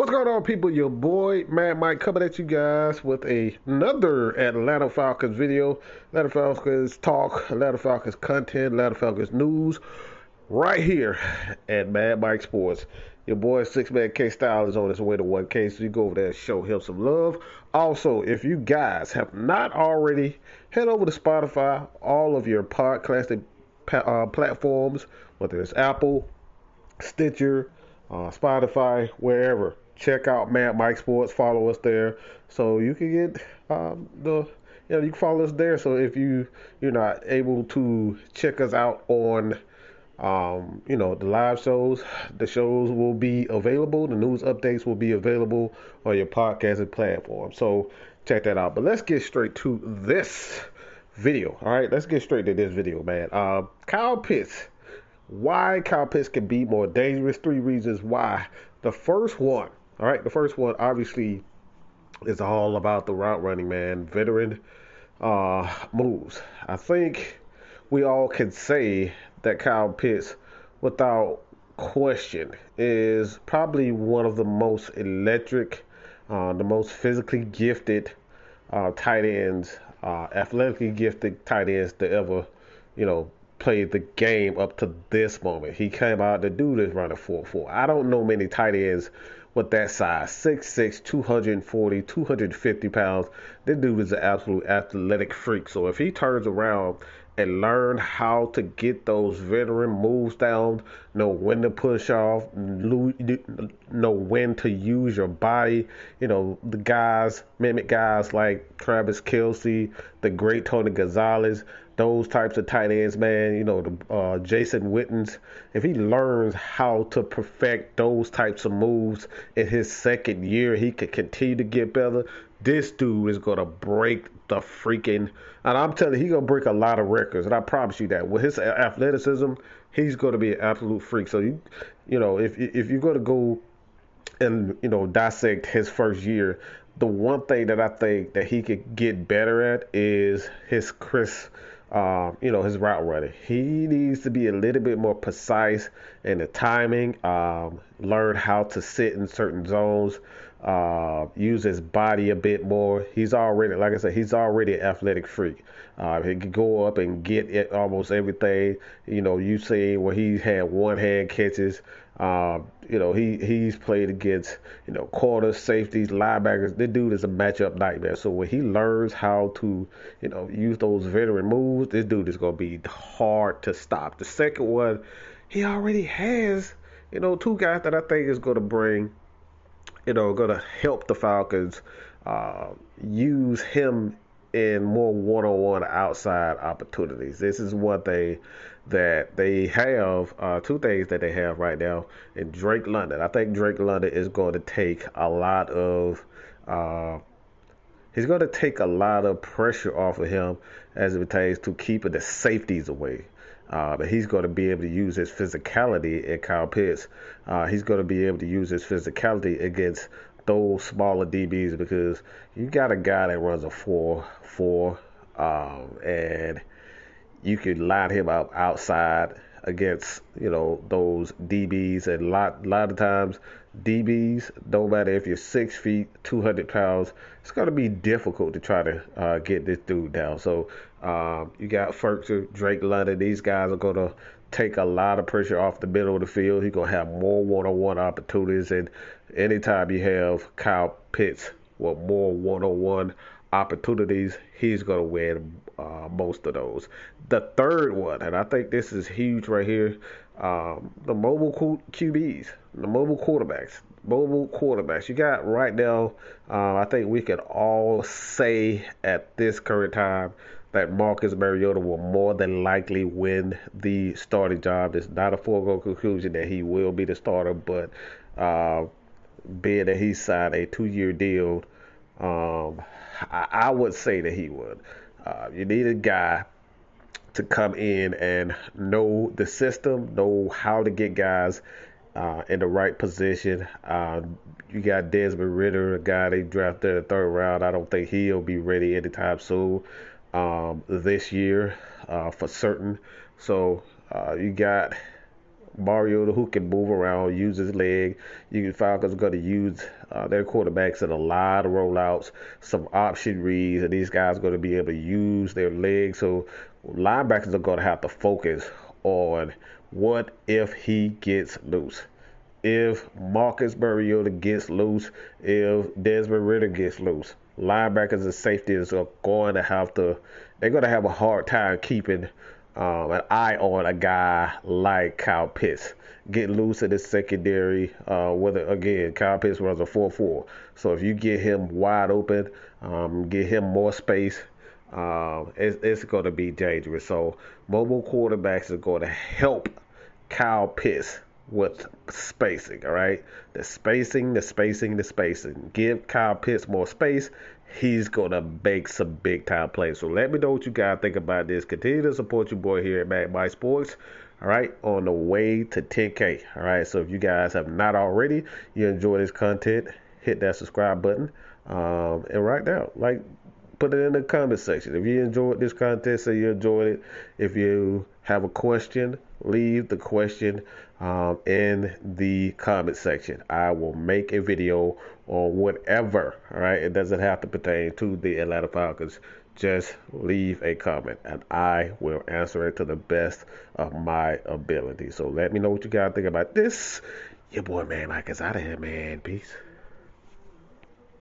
What's going on, people? Your boy Mad Mike coming at you guys with a, another Atlanta Falcons video. Atlanta Falcons talk, Atlanta Falcons content, Atlanta Falcons news, right here at Mad Mike Sports. Your boy Six Man K Style is on his way to 1K, so you go over there and show him some love. Also, if you guys have not already, head over to Spotify, all of your podcasting uh, platforms, whether it's Apple, Stitcher, uh, Spotify, wherever check out Mad Mike Sports. Follow us there, so you can get um, the you know you can follow us there. So if you you're not able to check us out on um, you know the live shows, the shows will be available. The news updates will be available on your podcasting platform. So check that out. But let's get straight to this video. All right, let's get straight to this video, man. Uh, Kyle Pitts. Why Kyle Pitts can be more dangerous? Three reasons why. The first one all right, the first one obviously is all about the route running, man. Veteran uh, moves. I think we all can say that Kyle Pitts, without question, is probably one of the most electric, uh, the most physically gifted uh, tight ends, uh, athletically gifted tight ends to ever, you know, play the game up to this moment. He came out to do this running 4 4. I don't know many tight ends with that size 6'6, 240, 250 pounds. This dude is an absolute athletic freak. So if he turns around and learn how to get those veteran moves down, know when to push off, know when to use your body. You know, the guys, mimic guys like Travis Kelce, the great Tony Gonzalez, those types of tight ends, man, you know, the uh, Jason Wittens, if he learns how to perfect those types of moves in his second year, he could continue to get better. This dude is gonna break the freaking, and I'm telling you, he's gonna break a lot of records, and I promise you that. With his athleticism, he's gonna be an absolute freak. So you, you know, if if you're gonna go and you know dissect his first year, the one thing that I think that he could get better at is his Chris um, you know, his route running. He needs to be a little bit more precise in the timing, um, learn how to sit in certain zones, uh, use his body a bit more. He's already, like I said, he's already an athletic freak. Uh, he can go up and get it, almost everything. You know, you see where he had one hand catches. Um, you know, he he's played against you know quarters, safeties, linebackers. This dude is a matchup nightmare. So when he learns how to you know use those veteran moves, this dude is gonna be hard to stop. The second one, he already has you know two guys that I think is gonna bring you know gonna help the Falcons uh, use him in more one-on-one outside opportunities. This is what they that they have, uh, two things that they have right now in Drake London. I think Drake London is going to take a lot of, uh, he's going to take a lot of pressure off of him as it pertains to keeping the safeties away. Uh, but he's going to be able to use his physicality at Kyle Pitts. Uh, he's going to be able to use his physicality against those smaller DBs because you got a guy that runs a 4 4, um, and you could line him up outside against you know those DBs and a lot lot of times DBs don't matter if you're six feet 200 pounds it's going to be difficult to try to uh, get this dude down. So um, you got Firkser Drake London these guys are going to take a lot of pressure off the middle of the field. He's going to have more one-on-one opportunities and anytime you have Kyle Pitts with more one-on-one opportunities, he's going to win uh, most of those. The third one, and I think this is huge right here, um, the mobile QBs, the mobile quarterbacks. Mobile quarterbacks. You got right now, uh, I think we can all say at this current time that Marcus Mariota will more than likely win the starting job. It's not a foregone conclusion that he will be the starter, but uh, being that he signed a two year deal, um, I, I would say that he would. Uh, you need a guy to come in and know the system, know how to get guys uh, in the right position. Uh, you got Desmond Ridder, a guy they drafted in the third round. I don't think he'll be ready anytime soon um, this year uh, for certain. So uh, you got Mariota who can move around, use his leg. You can Falcons going to use uh, their quarterbacks in a lot of rollouts, some option reads, and these guys are going to be able to use their legs. So linebackers are going to have to focus on what if he gets loose. If Marcus Mariota gets loose, if Desmond Ridder gets loose, linebackers and safeties are going to have to, they're going to have a hard time keeping um, an eye on a guy like Kyle Pitts. Get loose at the secondary. Uh, whether again, Kyle Pitts runs a 4-4, so if you get him wide open, um, get him more space, um, it's, it's going to be dangerous. So mobile quarterbacks are going to help Kyle Pitts with spacing. All right, the spacing, the spacing, the spacing. Give Kyle Pitts more space. He's gonna make some big time plays. So let me know what you guys think about this. Continue to support your boy here at Mad Mike Sports. All right, on the way to 10K. All right, so if you guys have not already, you enjoy this content, hit that subscribe button. Um, and right now, like put it in the comment section. If you enjoyed this content, say you enjoyed it. If you have a question, leave the question um, in the comment section. I will make a video on whatever. All right, it doesn't have to pertain to the Atlanta Falcons. Just leave a comment and I will answer it to the best of my ability. So let me know what you guys think about this. Your boy, man, Mike is out of here, man. Peace.